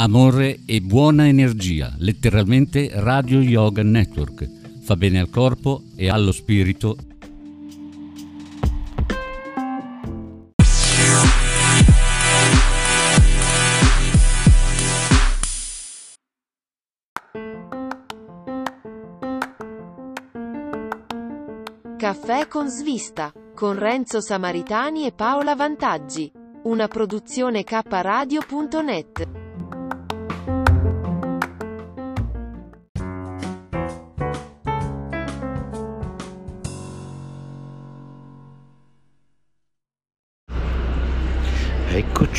amore e buona energia, letteralmente Radio Yoga Network. Fa bene al corpo e allo spirito. Caffè con svista, con Renzo Samaritani e Paola Vantaggi. Una produzione kradio.net.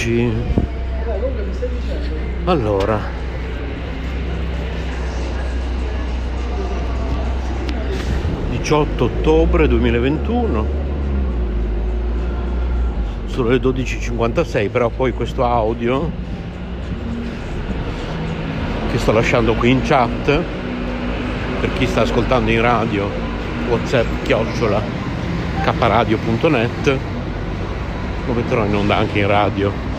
Eccoci. Allora. Diciotto ottobre 2021. Sono le 12.56, però poi questo audio che sto lasciando qui in chat per chi sta ascoltando in radio whatsapp chiocciola kradio.net lo metterò in onda anche in radio.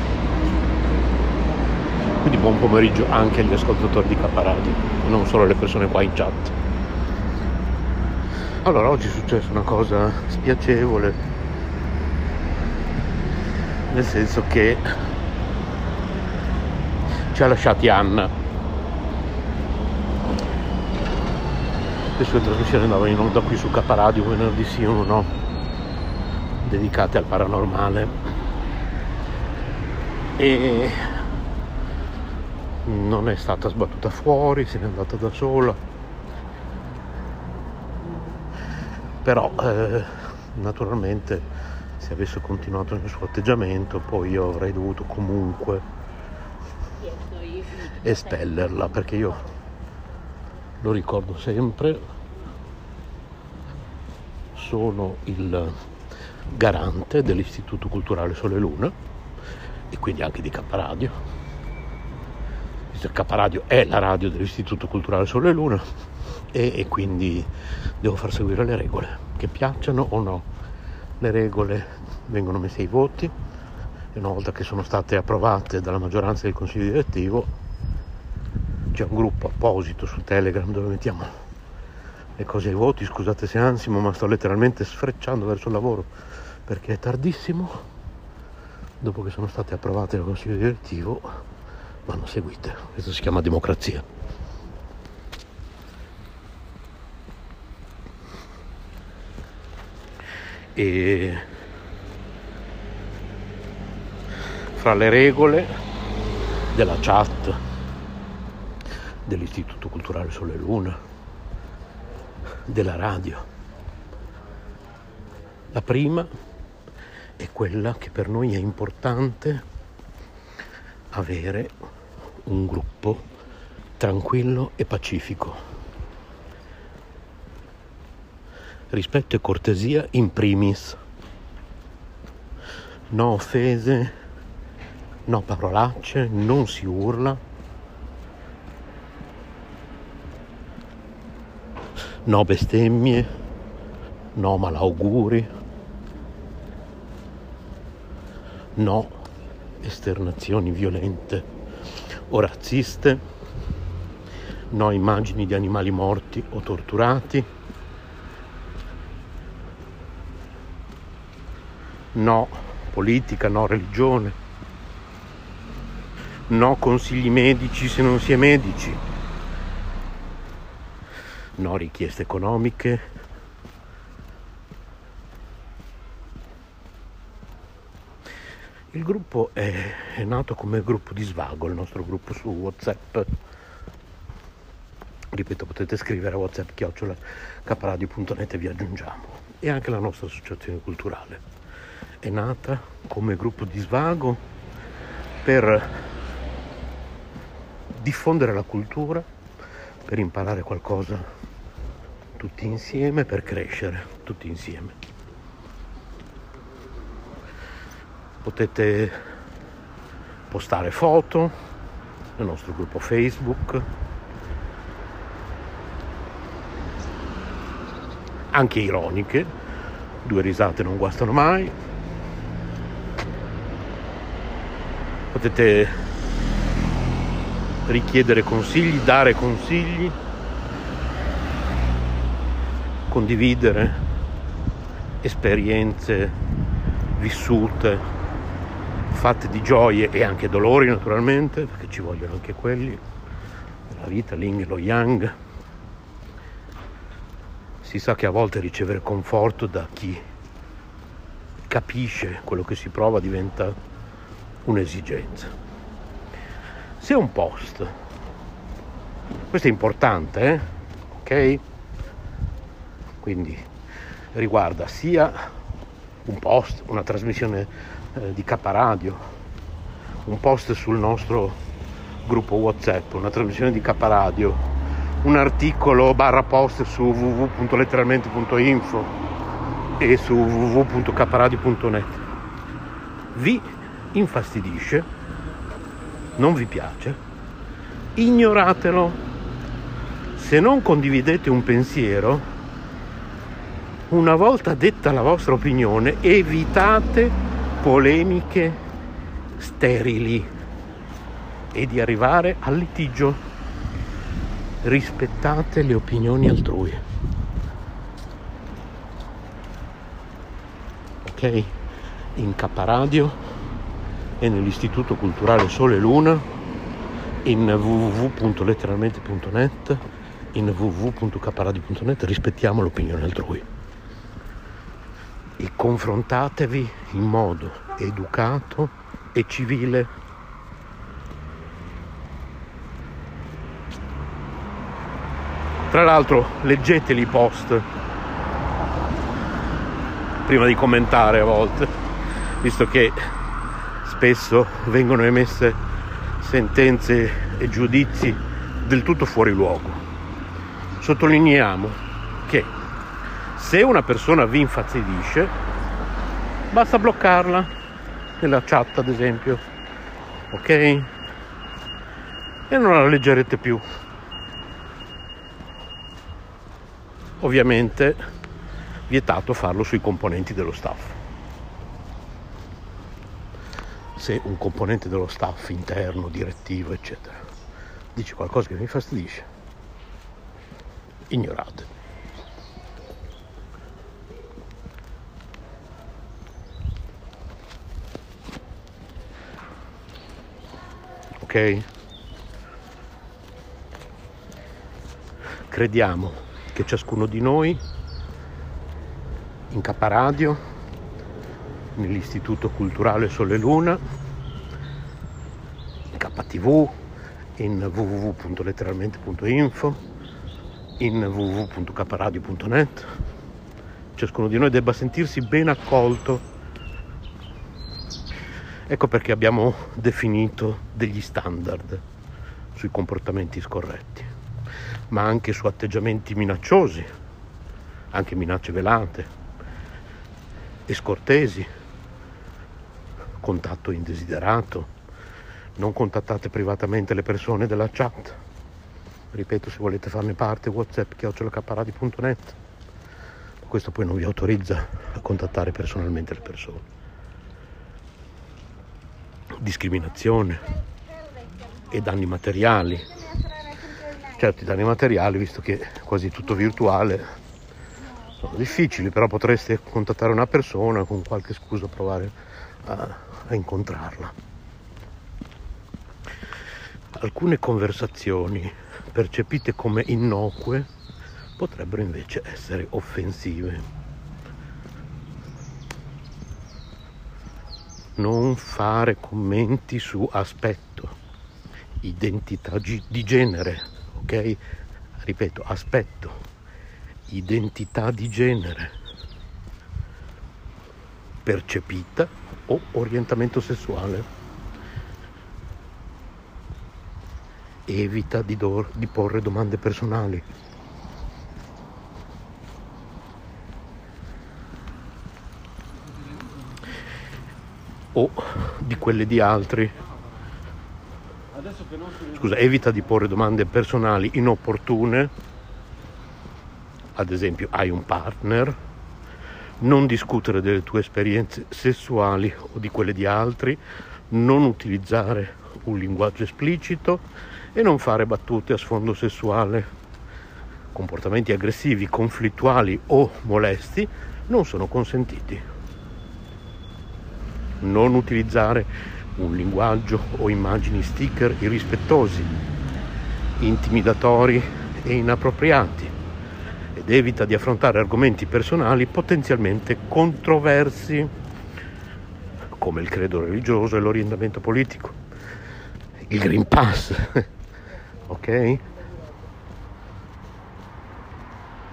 Quindi buon pomeriggio anche agli ascoltatori di K Radio, non solo alle persone qua in chat. Allora, oggi è successa una cosa spiacevole, nel senso che ci ha lasciati Anna. Le sue trasmissioni andavano in onda qui su K Radio venerdì sì o no dedicate al paranormale e non è stata sbattuta fuori, se n'è andata da sola. Però eh, naturalmente se avesse continuato nel suo atteggiamento poi io avrei dovuto comunque espellerla perché io lo ricordo sempre sono il garante dell'Istituto Culturale Sole Luna e quindi anche di Caparadio. Caparadio è la radio dell'Istituto Culturale Sole Luna e, e quindi devo far seguire le regole, che piacciono o no. Le regole vengono messe ai voti e una volta che sono state approvate dalla maggioranza del consiglio direttivo c'è un gruppo apposito su Telegram dove mettiamo le cose ai voti, scusate se ansimo, ma sto letteralmente sfrecciando verso il lavoro perché è tardissimo. Dopo che sono state approvate dal Consiglio direttivo, vanno seguite. Questo si chiama democrazia. E fra le regole della chat dell'Istituto Culturale Sole Luna, della radio. La prima è quella che per noi è importante avere un gruppo tranquillo e pacifico. Rispetto e cortesia in primis. No offese, no parolacce, non si urla. No bestemmie, no malauguri. no esternazioni violente o razziste, no immagini di animali morti o torturati, no politica, no religione, no consigli medici se non si è medici, no richieste economiche, Il gruppo è, è, nato come gruppo di svago, il nostro gruppo su WhatsApp. Ripeto, potete scrivere a WhatsApp chiocciola caparadio.net e vi aggiungiamo. E anche la nostra associazione culturale è nata come gruppo di svago per diffondere la cultura, per imparare qualcosa tutti insieme, per crescere tutti insieme. Potete postare foto nel nostro gruppo Facebook, anche ironiche, due risate non guastano mai. Potete richiedere consigli, dare consigli, condividere esperienze vissute, fatte di gioie e anche dolori naturalmente, perché ci vogliono anche quelli, la vita, l'ing lo yang. Si sa che a volte ricevere conforto da chi capisce quello che si prova diventa un'esigenza. Se un post, questo è importante, eh? ok? Quindi riguarda sia un post, una trasmissione eh, di K Radio, un post sul nostro gruppo WhatsApp, una trasmissione di K Radio, un articolo barra post su www.letteralmente.info e su www.capradio.net vi infastidisce, non vi piace, ignoratelo. Se non condividete un pensiero, una volta detta la vostra opinione, evitate polemiche sterili e di arrivare al litigio. Rispettate le opinioni altrui. ok? In Caparadio e nell'Istituto Culturale Sole e Luna, in www.letteralmente.net, in www.caparadio.net, rispettiamo l'opinione altrui. E confrontatevi in modo educato e civile. Tra l'altro leggeteli i post prima di commentare a volte, visto che spesso vengono emesse sentenze e giudizi del tutto fuori luogo. Sottolineiamo se una persona vi infastidisce, basta bloccarla nella chat, ad esempio, ok? E non la leggerete più. Ovviamente vietato farlo sui componenti dello staff. Se un componente dello staff interno, direttivo, eccetera, dice qualcosa che mi fastidisce, ignorate. Ok? Crediamo che ciascuno di noi in Caparadio, nell'Istituto Culturale Sole Luna, in KTV, in www.letteralmente.info, in www.caparadio.net. Ciascuno di noi debba sentirsi ben accolto. Ecco perché abbiamo definito degli standard sui comportamenti scorretti, ma anche su atteggiamenti minacciosi, anche minacce velate, e scortesi, contatto indesiderato, non contattate privatamente le persone della chat. Ripeto, se volete farne parte, whatsapp chiocciolacaparadi.net. Questo poi non vi autorizza a contattare personalmente le persone. Discriminazione e danni materiali. Certo, i danni materiali, visto che è quasi tutto virtuale, sono difficili, però potreste contattare una persona con qualche scusa provare a, a incontrarla. Alcune conversazioni percepite come innocue potrebbero invece essere offensive. Non fare commenti su aspetto, identità di genere, ok? Ripeto, aspetto, identità di genere percepita o orientamento sessuale. Evita di, do- di porre domande personali. O di quelle di altri. Scusa, evita di porre domande personali inopportune ad esempio hai un partner, non discutere delle tue esperienze sessuali o di quelle di altri, non utilizzare un linguaggio esplicito e non fare battute a sfondo sessuale. Comportamenti aggressivi, conflittuali o molesti non sono consentiti. Non utilizzare un linguaggio o immagini sticker irrispettosi, intimidatori e inappropriati ed evita di affrontare argomenti personali potenzialmente controversi come il credo religioso e l'orientamento politico, il Green Pass, ok?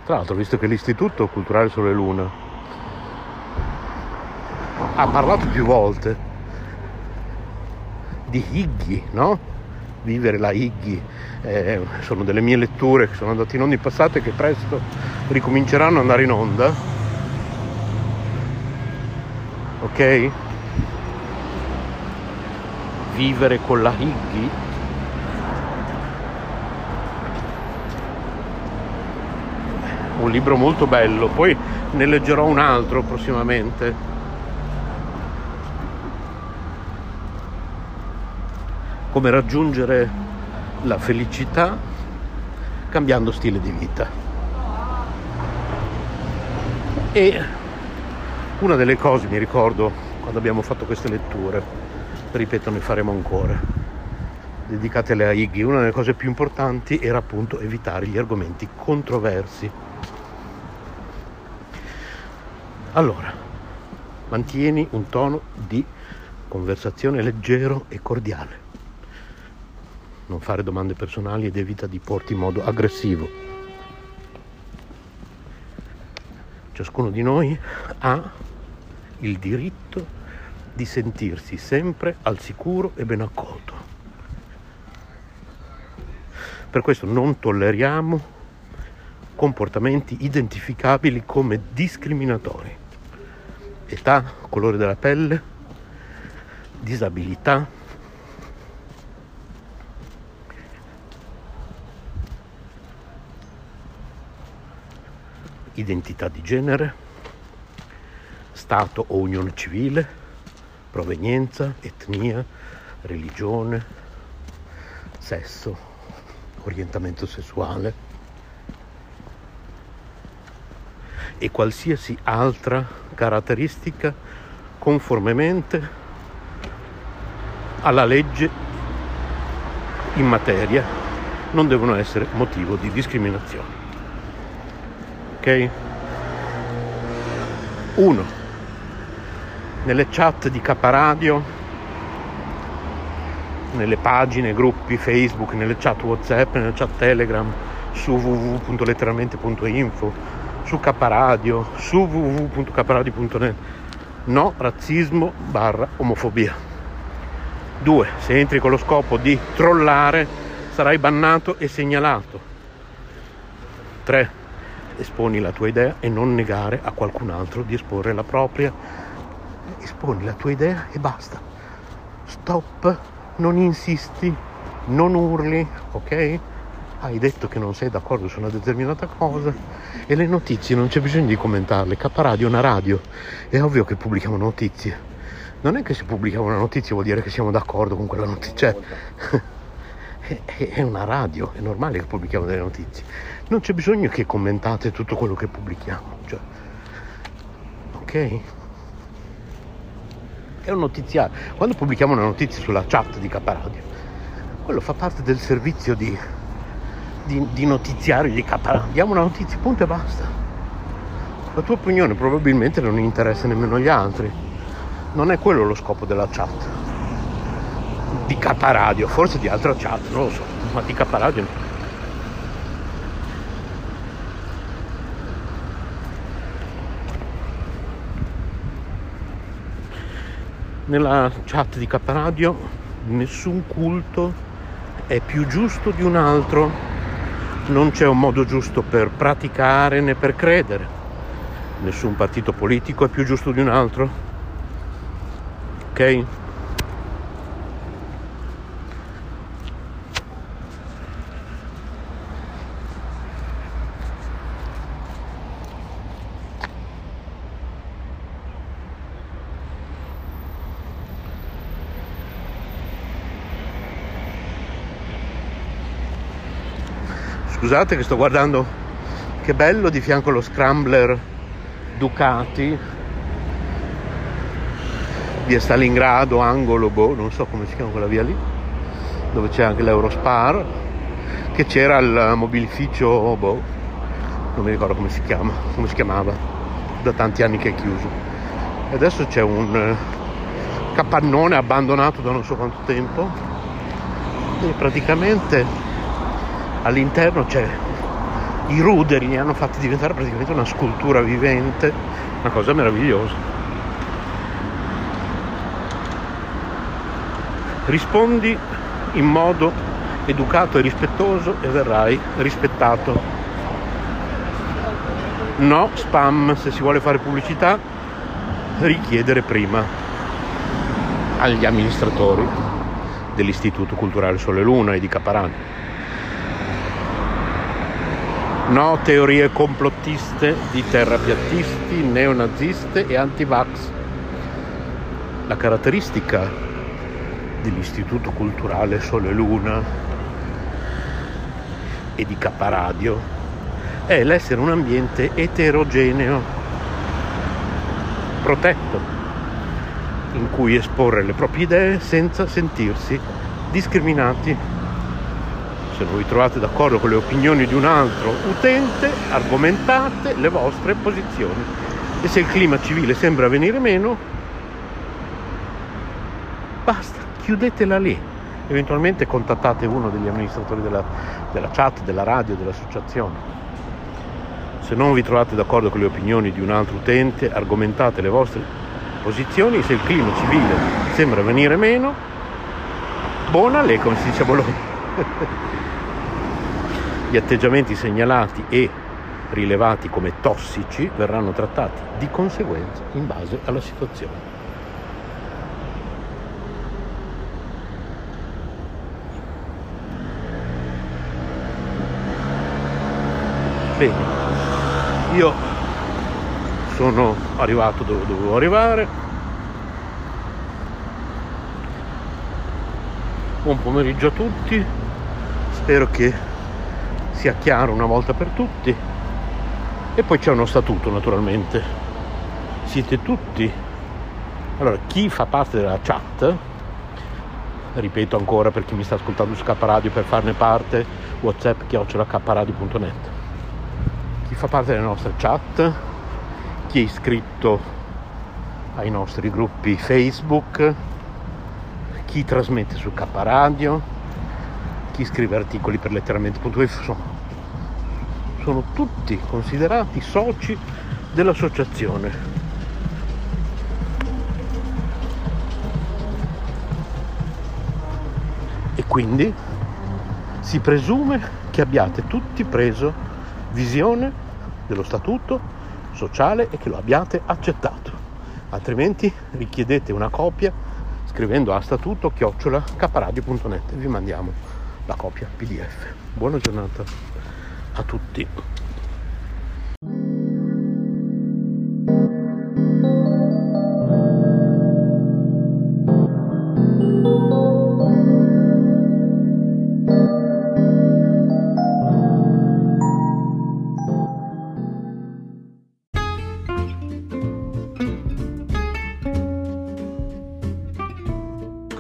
Tra l'altro, visto che l'Istituto Culturale Sole Luna ha parlato più volte di Higgy, no? Vivere la Higgy, eh, sono delle mie letture che sono andate in onda in passato e che presto ricominceranno ad andare in onda. Ok? Vivere con la Higgy un libro molto bello, poi ne leggerò un altro prossimamente. Come raggiungere la felicità cambiando stile di vita. E una delle cose, mi ricordo, quando abbiamo fatto queste letture, ripeto, ne faremo ancora, dedicate alle Aighi, una delle cose più importanti era appunto evitare gli argomenti controversi allora, mantieni un tono di conversazione leggero e cordiale. Non fare domande personali ed evita di porti in modo aggressivo. Ciascuno di noi ha il diritto di sentirsi sempre al sicuro e ben accolto. Per questo non tolleriamo comportamenti identificabili come discriminatori. Età, colore della pelle, disabilità, identità di genere, stato o unione civile, provenienza, etnia, religione, sesso, orientamento sessuale e qualsiasi altra caratteristica conformemente alla legge in materia non devono essere motivo di discriminazione. Ok? 1. Nelle chat di Caparadio, nelle pagine, gruppi Facebook, nelle chat WhatsApp, nelle chat Telegram, su www.letteralmente.info, su Caparadio, su www.caparadio.net. No razzismo barra omofobia. 2. Se entri con lo scopo di trollare sarai bannato e segnalato. 3. Esponi la tua idea e non negare a qualcun altro di esporre la propria. Esponi la tua idea e basta. Stop, non insisti, non urli, ok? hai detto che non sei d'accordo su una determinata cosa e le notizie non c'è bisogno di commentarle. K Radio è una radio, è ovvio che pubblichiamo notizie. Non è che se pubblichiamo una notizia vuol dire che siamo d'accordo con quella notizia. Cioè, è una radio, è normale che pubblichiamo delle notizie. Non c'è bisogno che commentate tutto quello che pubblichiamo. Cioè, ok? È un notiziario. Quando pubblichiamo una notizia sulla chat di K Radio, quello fa parte del servizio di di, di notiziario, di capa, diamo una notizia, punto e basta. La tua opinione probabilmente non interessa nemmeno gli altri. Non è quello lo scopo della chat. Di caparadio, forse di altra chat, non lo so, ma di caparadio no. Nella chat di Caparadio nessun culto è più giusto di un altro non c'è un modo giusto per praticare né per credere. Nessun partito politico è più giusto di un altro. Ok? Scusate che sto guardando. Che bello di fianco lo scrambler Ducati. Via Stalingrado, angolo, boh, non so come si chiama quella via lì, dove c'è anche l'Eurospar, che c'era il mobilificio, boh, non mi ricordo come si chiama, come si chiamava, da tanti anni che è chiuso. E adesso c'è un eh, capannone abbandonato da non so quanto tempo. E praticamente all'interno c'è i ruderi li hanno fatti diventare praticamente una scultura vivente, una cosa meravigliosa. Rispondi in modo educato e rispettoso e verrai rispettato. No spam, se si vuole fare pubblicità, richiedere prima agli amministratori dell'Istituto Culturale Sole Luna e di Caparani. No teorie complottiste di terrapiattisti, neonaziste e anti-vax. La caratteristica dell'Istituto Culturale Sole Luna e di Caparadio è l'essere un ambiente eterogeneo, protetto, in cui esporre le proprie idee senza sentirsi discriminati. Se vi trovate d'accordo con le opinioni di un altro utente, argomentate le vostre posizioni. E se il clima civile sembra venire meno, basta chiudetela lì. Eventualmente contattate uno degli amministratori della, della chat, della radio, dell'associazione. Se non vi trovate d'accordo con le opinioni di un altro utente, argomentate le vostre posizioni. Se il clima civile sembra venire meno, buona lei, come si dice a Bologna. Gli atteggiamenti segnalati e rilevati come tossici verranno trattati di conseguenza in base alla situazione. Bene, io sono arrivato dove dovevo arrivare. Buon pomeriggio a tutti, spero che sia chiaro una volta per tutti. E poi c'è uno statuto naturalmente. Siete tutti. Allora, chi fa parte della chat, ripeto ancora per chi mi sta ascoltando su K Radio per farne parte, whatsapp chiocciolakpradio.net chi fa parte delle nostre chat, chi è iscritto ai nostri gruppi Facebook, chi trasmette su K Radio, chi scrive articoli per letteralmente.it, sono, sono tutti considerati soci dell'associazione. E quindi si presume che abbiate tutti preso visione dello statuto sociale e che lo abbiate accettato. Altrimenti richiedete una copia scrivendo a statuto chiocciola caparadio.net vi mandiamo la copia PDF. Buona giornata a tutti.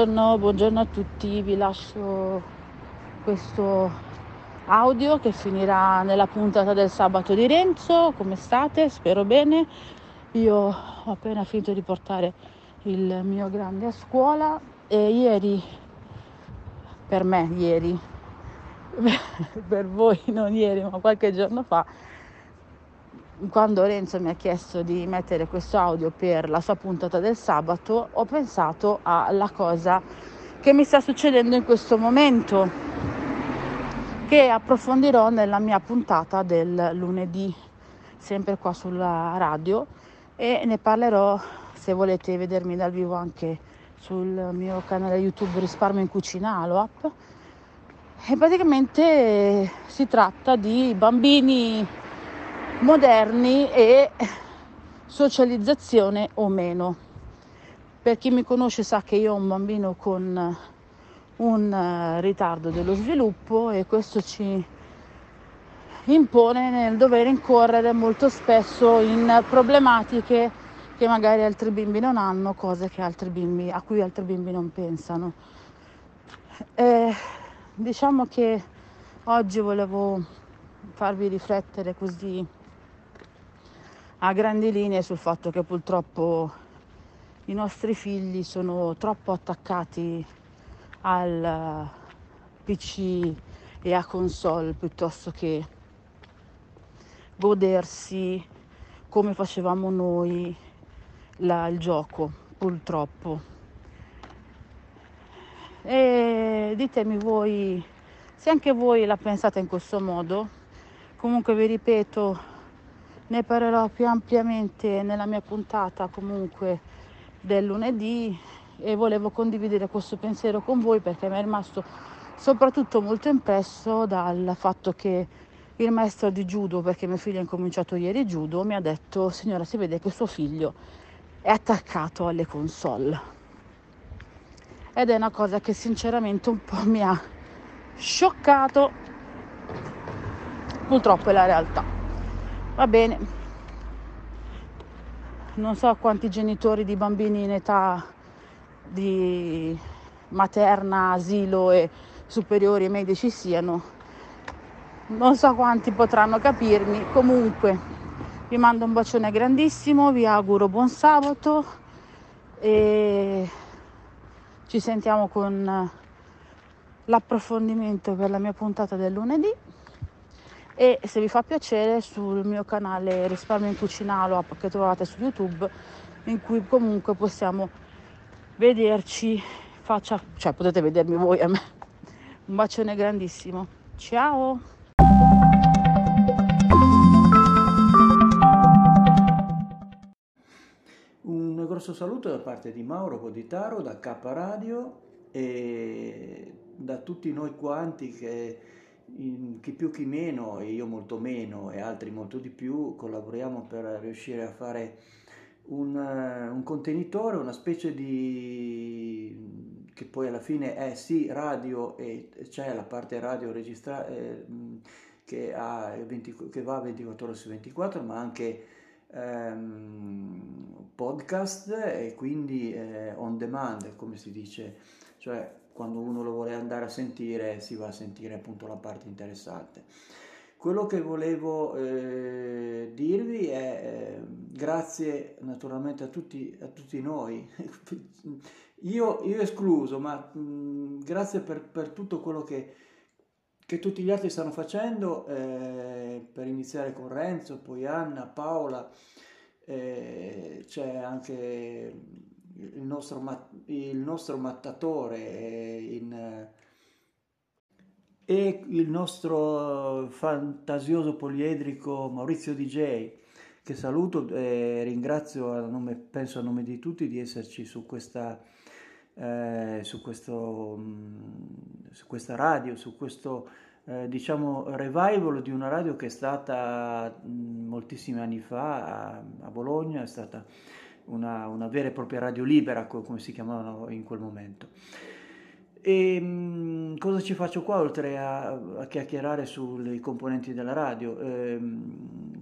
Buongiorno, buongiorno a tutti, vi lascio questo audio che finirà nella puntata del sabato di Renzo. Come state? Spero bene. Io ho appena finito di portare il mio grande a scuola e ieri, per me ieri, per voi non ieri ma qualche giorno fa, quando Renzo mi ha chiesto di mettere questo audio per la sua puntata del sabato, ho pensato alla cosa che mi sta succedendo in questo momento, che approfondirò nella mia puntata del lunedì, sempre qua sulla radio e ne parlerò se volete vedermi dal vivo anche sul mio canale YouTube Risparmio in Cucina Aloap. E praticamente si tratta di bambini moderni e socializzazione o meno. Per chi mi conosce sa che io ho un bambino con un eh, ritardo dello sviluppo e questo ci impone nel dover incorrere molto spesso in problematiche che magari altri bimbi non hanno, cose bimbi, a cui altri bimbi non pensano. E diciamo che oggi volevo farvi riflettere così a grandi linee sul fatto che purtroppo i nostri figli sono troppo attaccati al PC e a console piuttosto che godersi come facevamo noi la, il gioco, purtroppo. E ditemi voi se anche voi la pensate in questo modo. Comunque vi ripeto, ne parlerò più ampiamente nella mia puntata comunque del lunedì e volevo condividere questo pensiero con voi perché mi è rimasto soprattutto molto impresso dal fatto che il maestro di judo, perché mio figlio ha incominciato ieri judo, mi ha detto signora si vede che suo figlio è attaccato alle console. Ed è una cosa che sinceramente un po' mi ha scioccato. Purtroppo è la realtà. Va bene. Non so quanti genitori di bambini in età di materna, asilo e superiori e medici siano. Non so quanti potranno capirmi. Comunque vi mando un bacione grandissimo, vi auguro buon sabato e ci sentiamo con l'approfondimento per la mia puntata del lunedì e se vi fa piacere sul mio canale Risparmio in Cucinalo che trovate su YouTube in cui comunque possiamo vederci faccia, cioè potete vedermi voi a me. Un bacione grandissimo. Ciao! grosso saluto da parte di Mauro Boditaro, da K Radio e da tutti noi quanti che chi più chi meno e io molto meno e altri molto di più collaboriamo per riuscire a fare un, un contenitore, una specie di che poi alla fine è sì radio e c'è la parte radio registrata eh, che, che va 24 ore su 24 ma anche ehm, podcast e quindi eh, on demand, come si dice, cioè quando uno lo vuole andare a sentire si va a sentire appunto la parte interessante. Quello che volevo eh, dirvi è eh, grazie naturalmente a tutti, a tutti noi, io, io, escluso, ma mh, grazie per, per tutto quello che, che tutti gli altri stanno facendo, eh, per iniziare con Renzo, poi Anna, Paola, eh, c'è anche il nostro, il nostro mattatore in, e il nostro fantasioso poliedrico Maurizio DJ che saluto e ringrazio a nome, penso a nome di tutti di esserci su questa, eh, su questo, mm, su questa radio, su questo eh, diciamo revival di una radio che è stata mh, moltissimi anni fa a, a, Bologna, è stata una, una, vera e propria radio libera, come si chiamavano in quel momento. E mh, cosa ci faccio qua oltre a, a chiacchierare sui componenti della radio? Eh,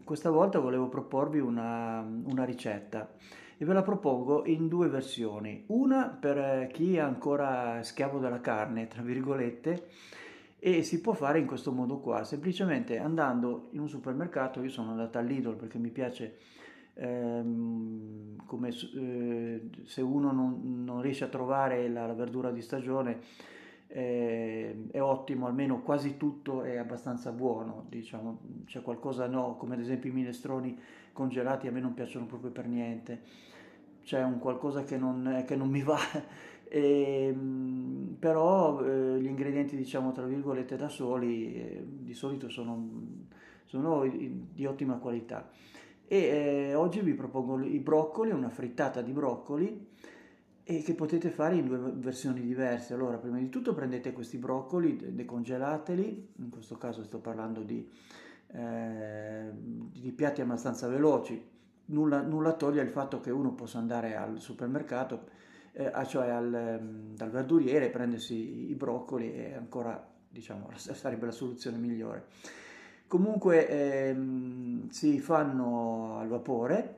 questa volta volevo proporvi una, una ricetta e ve la propongo in due versioni. Una per chi è ancora schiavo della carne, tra virgolette, e si può fare in questo modo qua, semplicemente andando in un supermercato, io sono andata all'Idol perché mi piace ehm, come eh, se uno non, non, riesce a trovare la, la verdura di stagione eh, è ottimo, almeno quasi tutto è abbastanza buono, diciamo, c'è qualcosa no, come ad esempio i minestroni congelati a me non piacciono proprio per niente c'è un qualcosa che non, che non mi va, e, però eh, gli ingredienti diciamo tra virgolette da soli eh, di solito sono, sono, di ottima qualità. E eh, oggi vi propongo i broccoli, una frittata di broccoli e che potete fare in due versioni diverse. Allora, prima di tutto prendete questi broccoli, decongelateli, in questo caso sto parlando di, eh, di piatti abbastanza veloci, nulla, nulla, toglie il fatto che uno possa andare al supermercato, eh, cioè al, ehm, dal verduriere, prendersi i broccoli e ancora, diciamo, sarebbe la soluzione migliore. Comunque ehm, si fanno al vapore,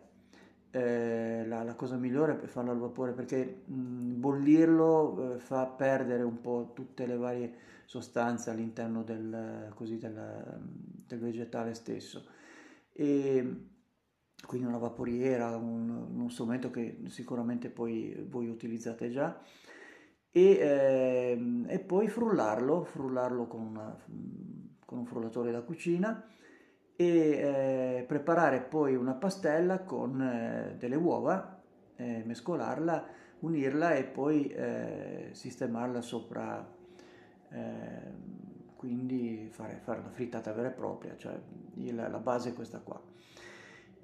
eh, la, la, cosa migliore è farlo al vapore perché mh, bollirlo eh, fa perdere un po' tutte le varie sostanze all'interno del, così, del, del vegetale stesso. E quindi una vaporiera, un, uno strumento che sicuramente poi voi utilizzate già. E, eh, e poi frullarlo, frullarlo con, una, con un frullatore da cucina e eh, preparare poi una pastella con eh, delle uova, eh, mescolarla, unirla e poi eh, sistemarla sopra, ehm, quindi fare, fare, una frittata vera e propria, cioè il, la base è questa qua.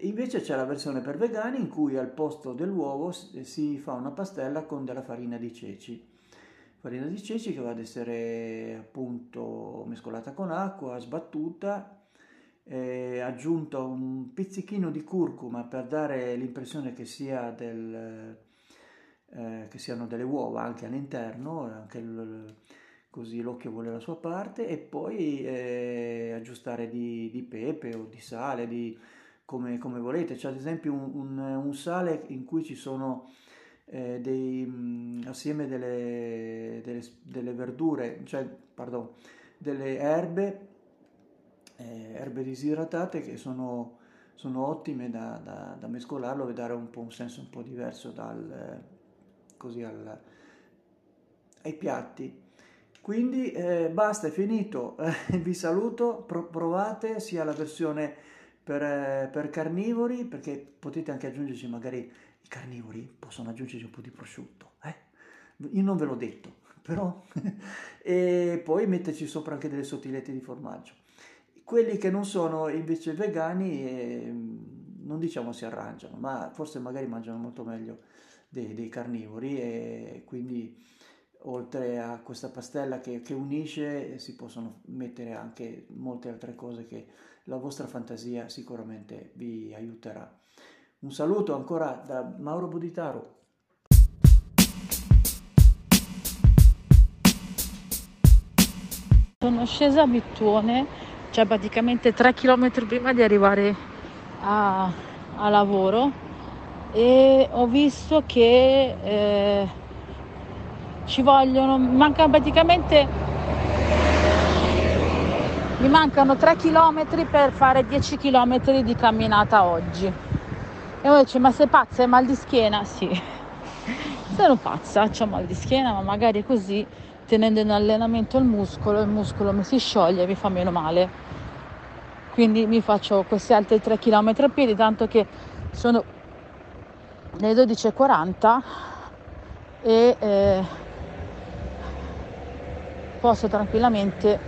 Invece c'è la versione per vegani in cui al posto dell'uovo si fa una pastella con della farina di ceci. Farina di ceci che va ad essere appunto mescolata con acqua, sbattuta eh, aggiunto un pizzichino di curcuma per dare l'impressione che, sia del, eh, che siano delle uova anche all'interno, anche il, così l'occhio vuole la sua parte, e poi eh, aggiustare di, di, pepe o di sale, di, come, come, volete. C'è ad esempio un, un, un, sale in cui ci sono eh, dei, mh, assieme delle, delle, delle verdure, cioè, pardon, delle erbe eh, erbe disidratate che sono, sono ottime da, da, da, mescolarlo e dare un po' un senso un po' diverso dal, così al, ai piatti. Quindi eh, basta, è finito, eh, vi saluto, Pro- provate sia la versione per, eh, per, carnivori, perché potete anche aggiungerci magari i carnivori possono aggiungerci un po' di prosciutto, eh? io non ve l'ho detto, però, e poi metterci sopra anche delle sottilette di formaggio. Quelli che non sono invece vegani, eh, non diciamo si arrangiano, ma forse magari mangiano molto meglio dei, dei carnivori e quindi oltre a questa pastella che, che, unisce si possono mettere anche molte altre cose che la vostra fantasia sicuramente vi aiuterà. Un saluto ancora da Mauro Buditaro. Sono scesa a Bittuone cioè praticamente 3 km prima di arrivare a, a lavoro e ho visto che eh, ci vogliono, mancano praticamente, mi mancano 3 km per fare 10 km di camminata oggi. E uno dice, ma sei pazza, hai mal di schiena? Sì, sono pazza, ho mal di schiena, ma magari così tenendo in allenamento il muscolo, il muscolo mi si scioglie e mi fa meno male quindi mi faccio questi altri 3 km a piedi tanto che sono le 12.40 e eh, posso tranquillamente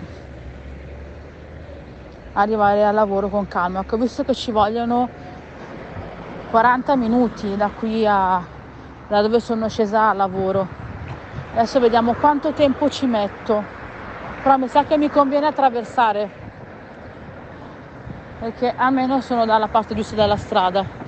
arrivare al lavoro con calma ho visto che ci vogliono 40 minuti da qui a da dove sono scesa al lavoro adesso vediamo quanto tempo ci metto però mi sa che mi conviene attraversare perché almeno sono dalla parte giusta della strada.